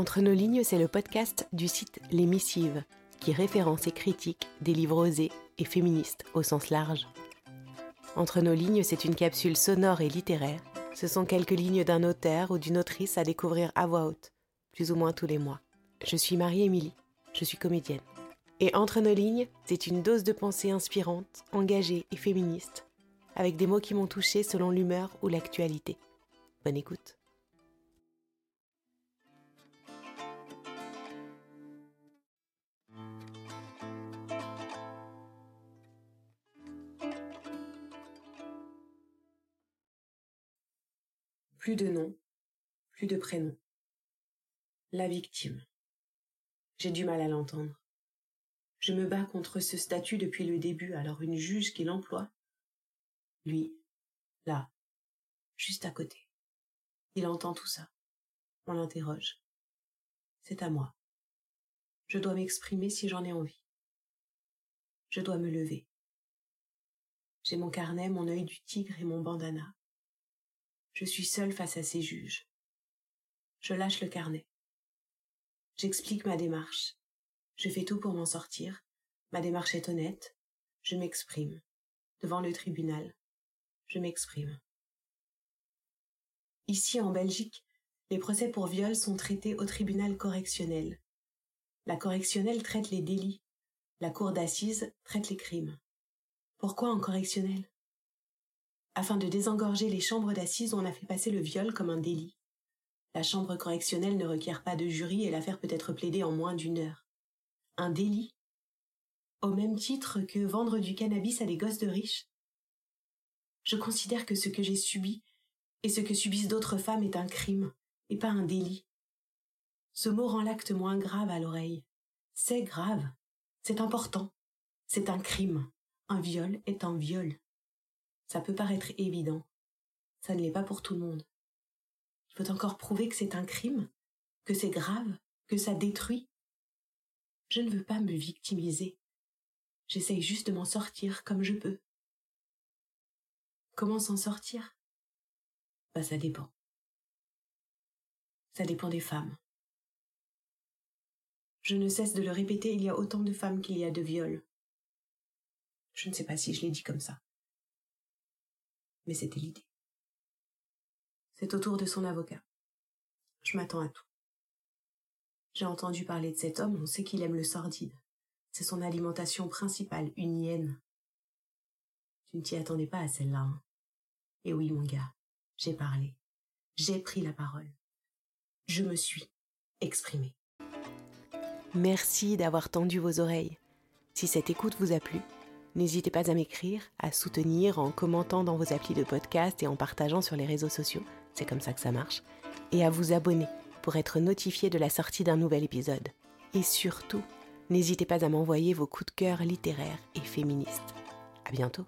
Entre nos lignes, c'est le podcast du site Les Missives, qui référence et critique des livres osés et féministes au sens large. Entre nos lignes, c'est une capsule sonore et littéraire. Ce sont quelques lignes d'un auteur ou d'une autrice à découvrir à voix haute, plus ou moins tous les mois. Je suis Marie-Émilie, je suis comédienne. Et entre nos lignes, c'est une dose de pensée inspirante, engagée et féministe, avec des mots qui m'ont touchée selon l'humeur ou l'actualité. Bonne écoute. Plus de nom, plus de prénom. La victime. J'ai du mal à l'entendre. Je me bats contre ce statut depuis le début, alors une juge qui l'emploie. Lui, là, juste à côté. Il entend tout ça. On l'interroge. C'est à moi. Je dois m'exprimer si j'en ai envie. Je dois me lever. J'ai mon carnet, mon œil du tigre et mon bandana. Je suis seule face à ces juges. Je lâche le carnet. J'explique ma démarche. Je fais tout pour m'en sortir. Ma démarche est honnête. Je m'exprime. Devant le tribunal. Je m'exprime. Ici, en Belgique, les procès pour viol sont traités au tribunal correctionnel. La correctionnelle traite les délits. La cour d'assises traite les crimes. Pourquoi en correctionnel? Afin de désengorger les chambres d'assises, on a fait passer le viol comme un délit. La chambre correctionnelle ne requiert pas de jury et l'affaire peut être plaidée en moins d'une heure un délit? Au même titre que vendre du cannabis à des gosses de riches? Je considère que ce que j'ai subi et ce que subissent d'autres femmes est un crime et pas un délit. Ce mot rend l'acte moins grave à l'oreille. C'est grave, c'est important, c'est un crime. Un viol est un viol. Ça peut paraître évident. Ça ne l'est pas pour tout le monde. Il faut encore prouver que c'est un crime, que c'est grave, que ça détruit, je ne veux pas me victimiser. J'essaye juste de m'en sortir comme je peux. Comment s'en sortir? Bah ça dépend. Ça dépend des femmes. Je ne cesse de le répéter, il y a autant de femmes qu'il y a de viols. Je ne sais pas si je l'ai dit comme ça. Mais c'était l'idée. C'est au tour de son avocat. Je m'attends à tout. J'ai entendu parler de cet homme, on sait qu'il aime le sordide. C'est son alimentation principale, une hyène. Tu ne t'y attendais pas à celle-là, hein Et oui, mon gars, j'ai parlé. J'ai pris la parole. Je me suis exprimée. Merci d'avoir tendu vos oreilles. Si cette écoute vous a plu, n'hésitez pas à m'écrire, à soutenir en commentant dans vos applis de podcast et en partageant sur les réseaux sociaux. C'est comme ça que ça marche. Et à vous abonner pour être notifié de la sortie d'un nouvel épisode. Et surtout, n'hésitez pas à m'envoyer vos coups de cœur littéraires et féministes. À bientôt!